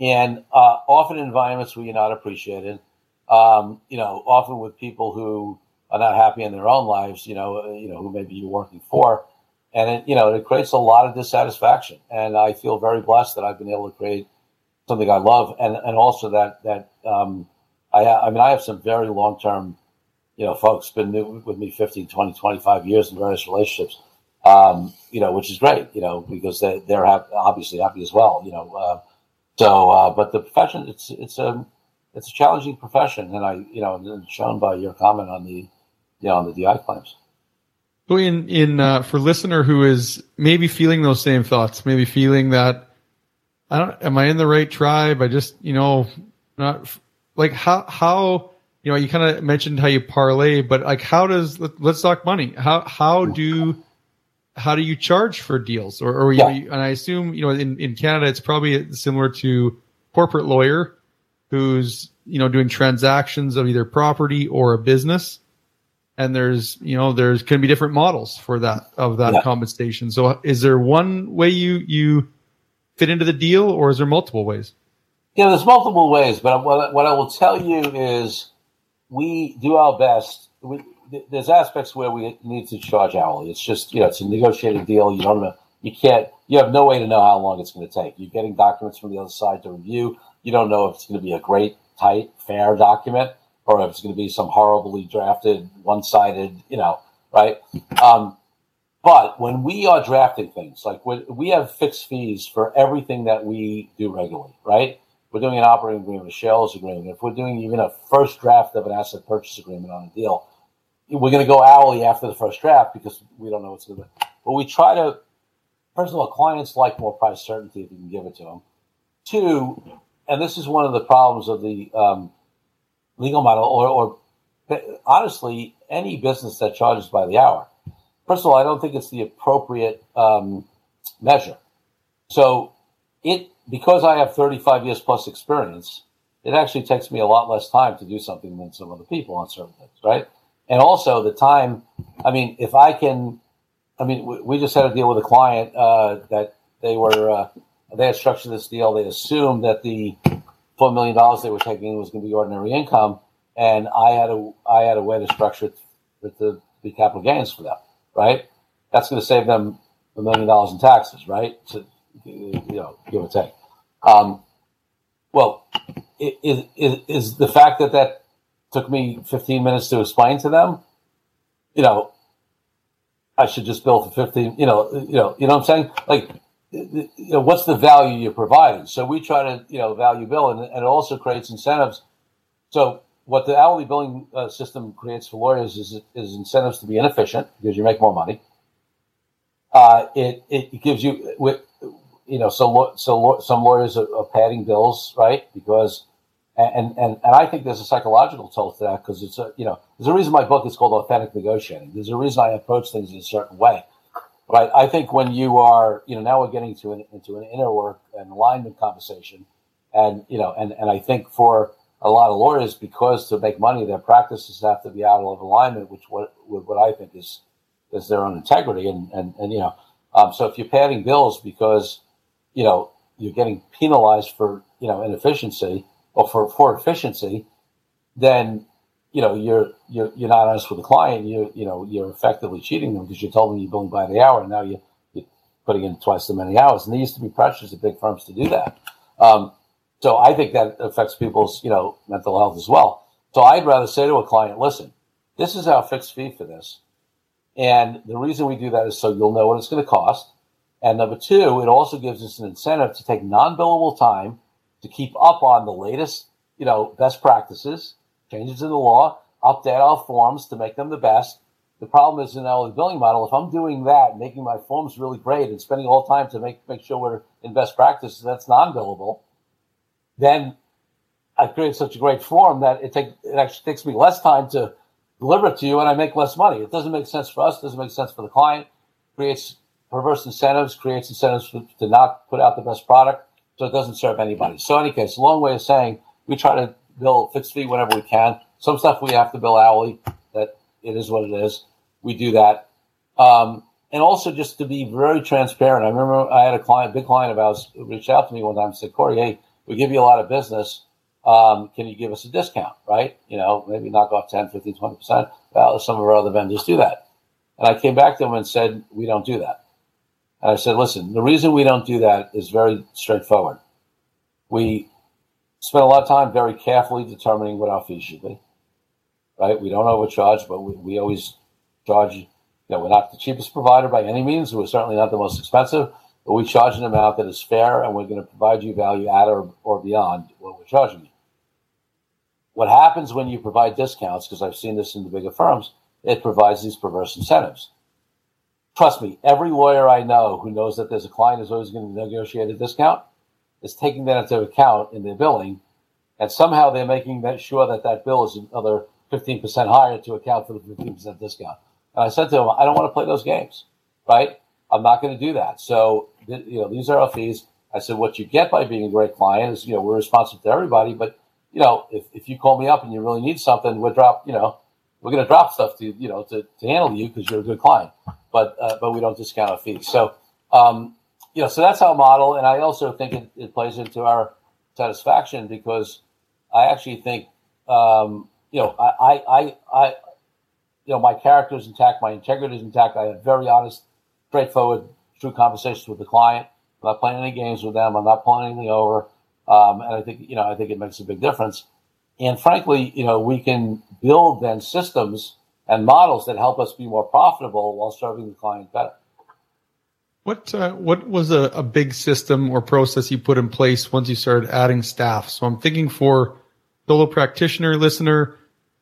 and uh, often environments where you're not appreciated. Um, you know, often with people who are not happy in their own lives, you know, uh, you know, who maybe you're working for. And it, you know, it creates a lot of dissatisfaction. And I feel very blessed that I've been able to create something I love. And, and also that, that, um, I, I mean, I have some very long term, you know, folks been with me 15, 20, 25 years in various relationships, um, you know, which is great, you know, because they, they're obviously happy as well, you know. Uh, so, uh, but the profession, it's, it's a, it's a challenging profession. And I, you know, shown by your comment on the, yeah, on the DI claims. So in in uh, for listener who is maybe feeling those same thoughts, maybe feeling that I don't am I in the right tribe? I just you know not like how how you know you kind of mentioned how you parlay, but like how does let, us talk money? How how do how do you charge for deals? Or, or yeah. you and I assume you know in in Canada it's probably similar to corporate lawyer who's you know doing transactions of either property or a business and there's you know there's can be different models for that of that yeah. compensation so is there one way you you fit into the deal or is there multiple ways yeah there's multiple ways but what, what i will tell you is we do our best we, there's aspects where we need to charge hourly it's just you know it's a negotiated deal you don't know you can't you have no way to know how long it's going to take you're getting documents from the other side to review you don't know if it's going to be a great tight fair document or if it's going to be some horribly drafted, one-sided, you know, right? Um, but when we are drafting things, like we have fixed fees for everything that we do regularly, right? We're doing an operating agreement, a shares agreement. If we're doing even a first draft of an asset purchase agreement on a deal, we're going to go hourly after the first draft because we don't know what's going to be. But we try to, first of all, clients like more price certainty if you can give it to them. Two, and this is one of the problems of the um, legal model or, or honestly, any business that charges by the hour. First of all, I don't think it's the appropriate um, measure. So it, because I have 35 years plus experience, it actually takes me a lot less time to do something than some other people on certain things, right? And also the time, I mean, if I can, I mean, we, we just had a deal with a client uh, that they were, uh, they had structured this deal. They assumed that the four million dollars they were taking was going to be ordinary income, and I had a I had a way to structure it with the, the capital gains for them, right? That's going to save them a million dollars in taxes, right? To you know, give or take. Um, well, is, is, is the fact that that took me 15 minutes to explain to them, you know, I should just bill for 15, you know, you know, you know what I'm saying? Like, you know, what's the value you're providing? So we try to, you know, value bill, and, and it also creates incentives. So what the hourly billing uh, system creates for lawyers is, is incentives to be inefficient because you make more money. Uh, it, it gives you, with, you know, so so some lawyers are, are padding bills, right? Because and, and and I think there's a psychological toll to that because it's a you know there's a reason my book is called authentic negotiating. There's a reason I approach things in a certain way. Right. I think when you are, you know, now we're getting to an, into an inner work and alignment conversation, and you know, and and I think for a lot of lawyers, because to make money, their practices have to be out of alignment, which what with what I think is is their own integrity, and and and you know, um, so if you're padding bills because you know you're getting penalized for you know inefficiency or for for efficiency, then you know you're you're you're not honest with the client. You you know you're effectively cheating them because you told them you're billing by the hour, and now you you're putting in twice the many hours. And there used to be pressures at big firms to do that. Um, so I think that affects people's you know mental health as well. So I'd rather say to a client, listen, this is our fixed fee for this, and the reason we do that is so you'll know what it's going to cost. And number two, it also gives us an incentive to take non-billable time to keep up on the latest, you know, best practices changes in the law, update our forms to make them the best. The problem is in our billing model, if I'm doing that, making my forms really great and spending all the time to make, make sure we're in best practices, that's non-billable, then I create such a great form that it take it actually takes me less time to deliver it to you and I make less money. It doesn't make sense for us, it doesn't make sense for the client, creates perverse incentives, creates incentives to not put out the best product, so it doesn't serve anybody. So in any case, long way of saying we try to bill fixed fee whenever we can. Some stuff we have to bill hourly. That it is what it is. We do that. Um, and also just to be very transparent. I remember I had a client, big client of ours, reached out to me one time and said, Corey, hey, we give you a lot of business. Um, can you give us a discount? Right? You know, maybe knock off 10, 15, 20%. Well, some of our other vendors do that. And I came back to them and said, we don't do that. I said, listen, the reason we don't do that is very straightforward. We spend a lot of time very carefully determining what our fees should be. Right? We don't overcharge, but we, we always charge. You know, we're not the cheapest provider by any means. We're certainly not the most expensive, but we charge an amount that is fair, and we're going to provide you value at or, or beyond what we're charging you. What happens when you provide discounts, because I've seen this in the bigger firms, it provides these perverse incentives. Trust me, every lawyer I know who knows that there's a client is always going to negotiate a discount is taking that into account in their billing, and somehow they're making that sure that that bill is another 15% higher to account for the 15% discount. And I said to them, I don't want to play those games, right? I'm not going to do that. So, you know, these are our fees. I said, what you get by being a great client is, you know, we're responsive to everybody, but, you know, if, if you call me up and you really need something, we'll drop, you know, we're going to drop stuff to, you know, to, to handle you because you're a good client, but, uh, but we don't discount a fee. So, um, you know, so that's our model, and I also think it, it plays into our satisfaction because I actually think, um, you know, I, I, I, you know, my character is intact, my integrity is intact. I have very honest, straightforward, true conversations with the client. I'm not playing any games with them. I'm not pulling anything over, um, and I think, you know, I think it makes a big difference. And frankly, you know, we can build then systems and models that help us be more profitable while serving the client better. What uh, what was a, a big system or process you put in place once you started adding staff? So I'm thinking for solo practitioner listener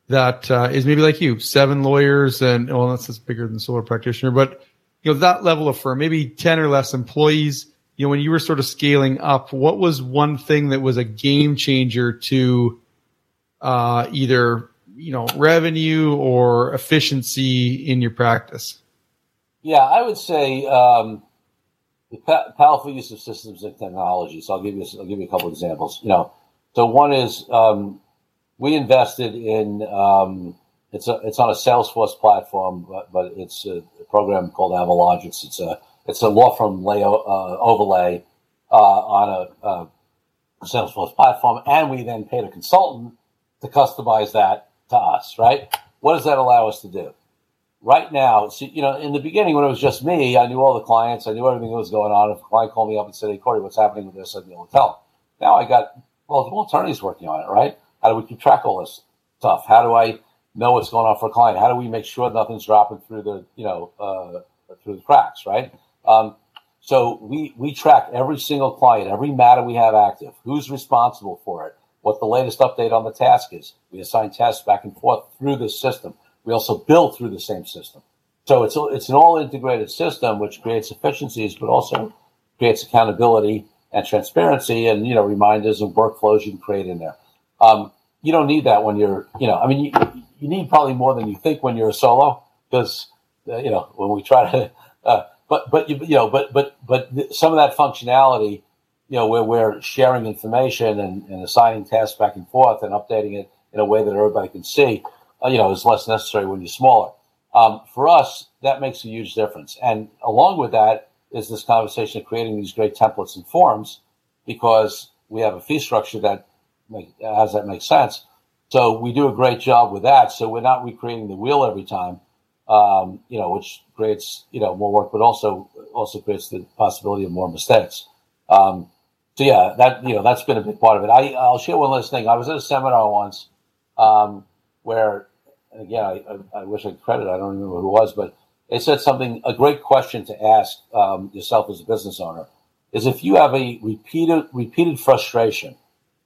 that uh, is maybe like you, seven lawyers and well, that's just bigger than solo practitioner, but you know that level of firm, maybe ten or less employees. You know, when you were sort of scaling up, what was one thing that was a game changer to uh, either you know revenue or efficiency in your practice? Yeah, I would say um, the powerful use of systems and technology. So I'll give you I'll give you a couple examples. You know, so one is um, we invested in um, it's a it's on a Salesforce platform, but, but it's a, program called Avalogix. It's a it's a law firm lay, uh, overlay uh, on a, a Salesforce platform, and we then paid a consultant to customize that to us. Right? What does that allow us to do? right now, see, you know, in the beginning when it was just me, I knew all the clients, I knew everything that was going on. If a client called me up and said, "Hey, Corey, what's happening with this?" I'd be able to tell. Now I got multiple attorneys working on it. Right? How do we keep track of all this stuff? How do I know what's going on for a client? How do we make sure nothing's dropping through the, you know, uh, through the cracks? Right? Um, so we we track every single client, every matter we have active, who's responsible for it, what the latest update on the task is. We assign tasks back and forth through this system. We also build through the same system. So it's, it's an all integrated system, which creates efficiencies, but also creates accountability and transparency, and you know reminders and workflows you can create in there. Um, you don't need that when you're, you know, I mean, you, you need probably more than you think when you're a solo because uh, you know when we try to, uh, but but you, you know, but but but some of that functionality, you know, where we're sharing information and, and assigning tasks back and forth and updating it in a way that everybody can see, uh, you know, is less necessary when you're smaller. Um, for us, that makes a huge difference. And along with that is this conversation of creating these great templates and forms because we have a fee structure that make, has that make sense. So we do a great job with that. So we're not recreating the wheel every time, um, you know, which creates you know more work, but also also creates the possibility of more mistakes. Um, so yeah, that you know that's been a big part of it. I I'll share one last thing. I was at a seminar once um, where, again, I, I, wish I could credit. I don't remember who it was, but they said something. A great question to ask um, yourself as a business owner is if you have a repeated repeated frustration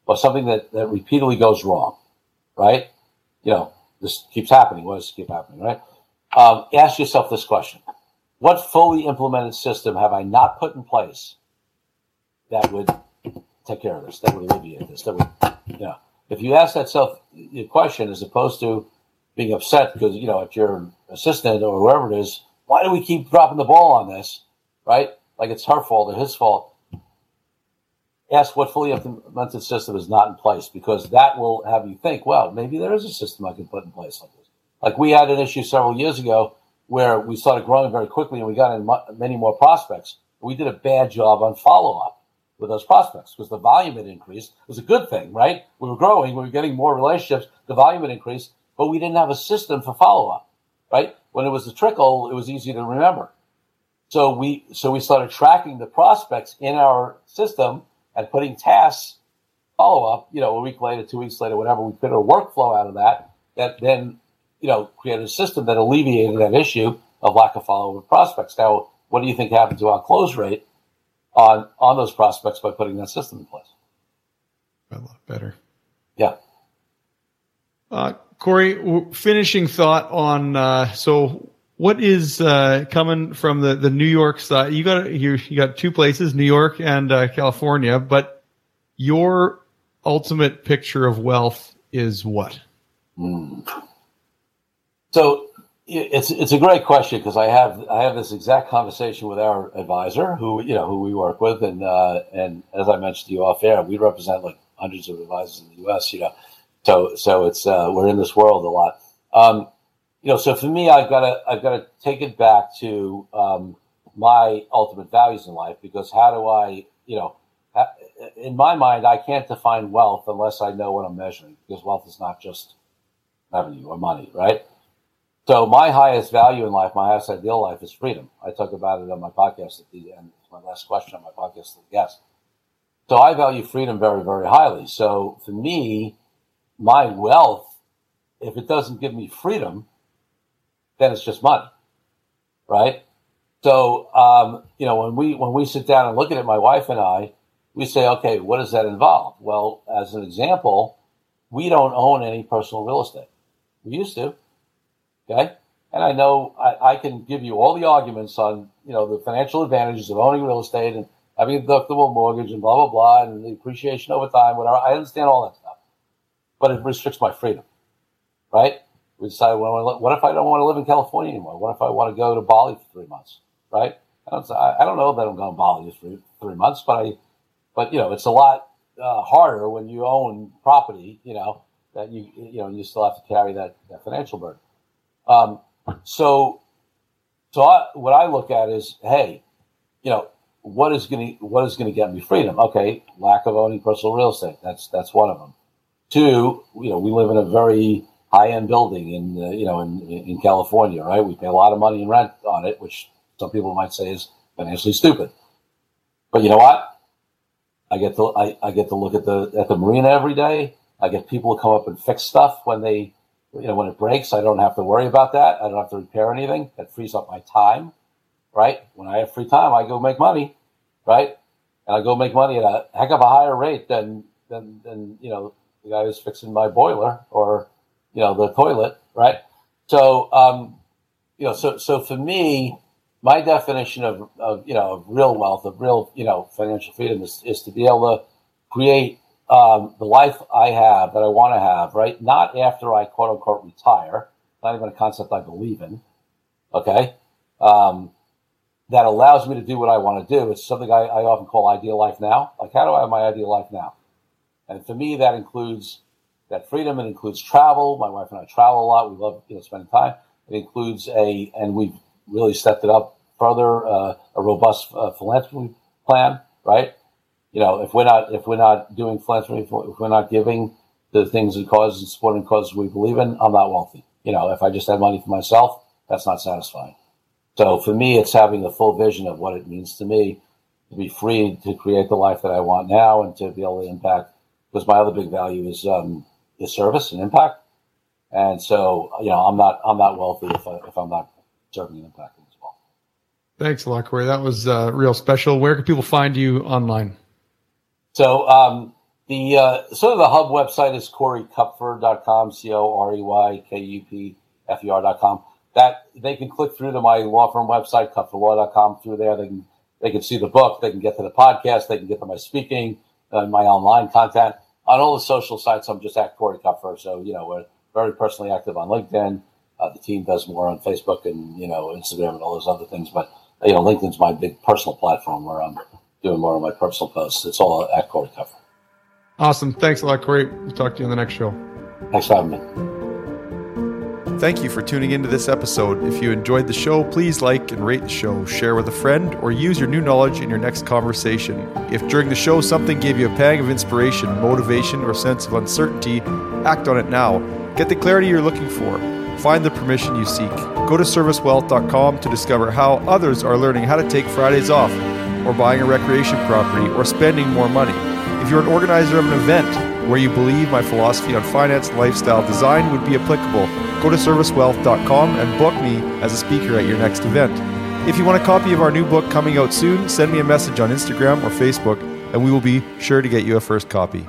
or something that that repeatedly goes wrong, right? You know, this keeps happening. Why does keep happening, right? Um, ask yourself this question: What fully implemented system have I not put in place that would take care of this? That would alleviate this? That would, you know, if you ask that self question as opposed to being upset because you know at your assistant or whoever it is, why do we keep dropping the ball on this, right? Like it's her fault or his fault. Ask what fully implemented system is not in place because that will have you think, well, maybe there is a system I can put in place like this. Like we had an issue several years ago where we started growing very quickly and we got in many more prospects. We did a bad job on follow up with those prospects because the volume had increased. It was a good thing, right? We were growing, we were getting more relationships, the volume had increased, but we didn't have a system for follow up, right? When it was a trickle, it was easy to remember. So we so we started tracking the prospects in our system and putting tasks follow up, you know, a week later, two weeks later, whatever, we put a workflow out of that that then, you know, created a system that alleviated that issue of lack of follow up prospects. Now, what do you think happened to our close rate on on those prospects by putting that system in place? A lot better. Yeah. Uh, Corey, finishing thought on uh, so what is uh, coming from the, the New York side? You got you, you got two places, New York and uh, California, but your ultimate picture of wealth is what? Mm. So it's it's a great question because I have I have this exact conversation with our advisor who you know who we work with and uh, and as I mentioned to you off air, we represent like hundreds of advisors in the U.S. You know, so so it's uh, we're in this world a lot. Um, you know, so for me, I've got to I've got to take it back to um, my ultimate values in life because how do I, you know, in my mind, I can't define wealth unless I know what I'm measuring because wealth is not just revenue or money, right? So my highest value in life, my highest ideal life is freedom. I talk about it on my podcast at the end. It's My last question on my podcast to the guest. So I value freedom very, very highly. So for me, my wealth, if it doesn't give me freedom, then it's just money, right? So, um, you know, when we when we sit down and look at it, my wife and I, we say, okay, what does that involve? Well, as an example, we don't own any personal real estate. We used to, okay, and I know I, I can give you all the arguments on you know the financial advantages of owning real estate and having a deductible mortgage and blah blah blah and the appreciation over time, whatever. I understand all that stuff, but it restricts my freedom, right? we decide, well, what if I don't want to live in California anymore? What if I want to go to Bali for three months, right? I don't, I don't know that I'm going to Bali for three months, but I, but you know, it's a lot uh, harder when you own property, you know, that you, you know, you still have to carry that, that financial burden. Um, so, so I, what I look at is, hey, you know, what is going to, what is going to get me freedom? Okay. Lack of owning personal real estate. That's, that's one of them. Two, you know, we live in a very, high end building in uh, you know in in California, right? We pay a lot of money in rent on it, which some people might say is financially stupid. But you know what? I get to I, I get to look at the at the marina every day. I get people to come up and fix stuff when they you know when it breaks. I don't have to worry about that. I don't have to repair anything. That frees up my time, right? When I have free time, I go make money, right? And I go make money at a heck of a higher rate than than than you know the guy who's fixing my boiler or you know, the toilet, right? So, um, you know, so so for me, my definition of, of you know of real wealth, of real you know financial freedom is, is to be able to create um, the life I have that I want to have, right? Not after I quote unquote retire. Not even a concept I believe in. Okay. Um, that allows me to do what I want to do. It's something I, I often call ideal life now. Like, how do I have my ideal life now? And for me, that includes that freedom. It includes travel. My wife and I travel a lot. We love you know spending time. It includes a, and we've really stepped it up further, uh, a robust uh, philanthropy plan, right? You know, if we're not if we're not doing philanthropy, if we're not giving the things and causes and supporting causes we believe in, I'm not wealthy. You know, if I just have money for myself, that's not satisfying. So for me, it's having the full vision of what it means to me to be free to create the life that I want now and to be able to impact. Because my other big value is um, is service and impact. And so, you know, I'm not I'm not wealthy if, I, if I'm not serving and impacting as well. Thanks a lot, Corey. That was uh, real special. Where can people find you online? So um, the uh, sort of the hub website is coreykupfer.com, C O R E Y K U P F E R.com. That they can click through to my law firm website, kupferlaw.com. Through there, they can they can see the book, they can get to the podcast, they can get to my speaking, uh, my online content on all the social sites. I'm just at Corey Kupfer. So you know we're very personally active on LinkedIn. Uh, the team does more on Facebook and you know Instagram and all those other things, but you know LinkedIn's my big personal platform where I'm doing more of my personal posts. It's all at Corey Kupfer. Awesome. Thanks a lot, Corey. We'll talk to you on the next show. Thanks for having me. Thank you for tuning into this episode. If you enjoyed the show, please like and rate the show, share with a friend, or use your new knowledge in your next conversation. If during the show something gave you a pang of inspiration, motivation, or sense of uncertainty, act on it now. Get the clarity you're looking for. Find the permission you seek. Go to servicewealth.com to discover how others are learning how to take Fridays off, or buying a recreation property, or spending more money. If you're an organizer of an event where you believe my philosophy on finance and lifestyle design would be applicable, go to servicewealth.com and book me as a speaker at your next event. If you want a copy of our new book coming out soon, send me a message on Instagram or Facebook, and we will be sure to get you a first copy.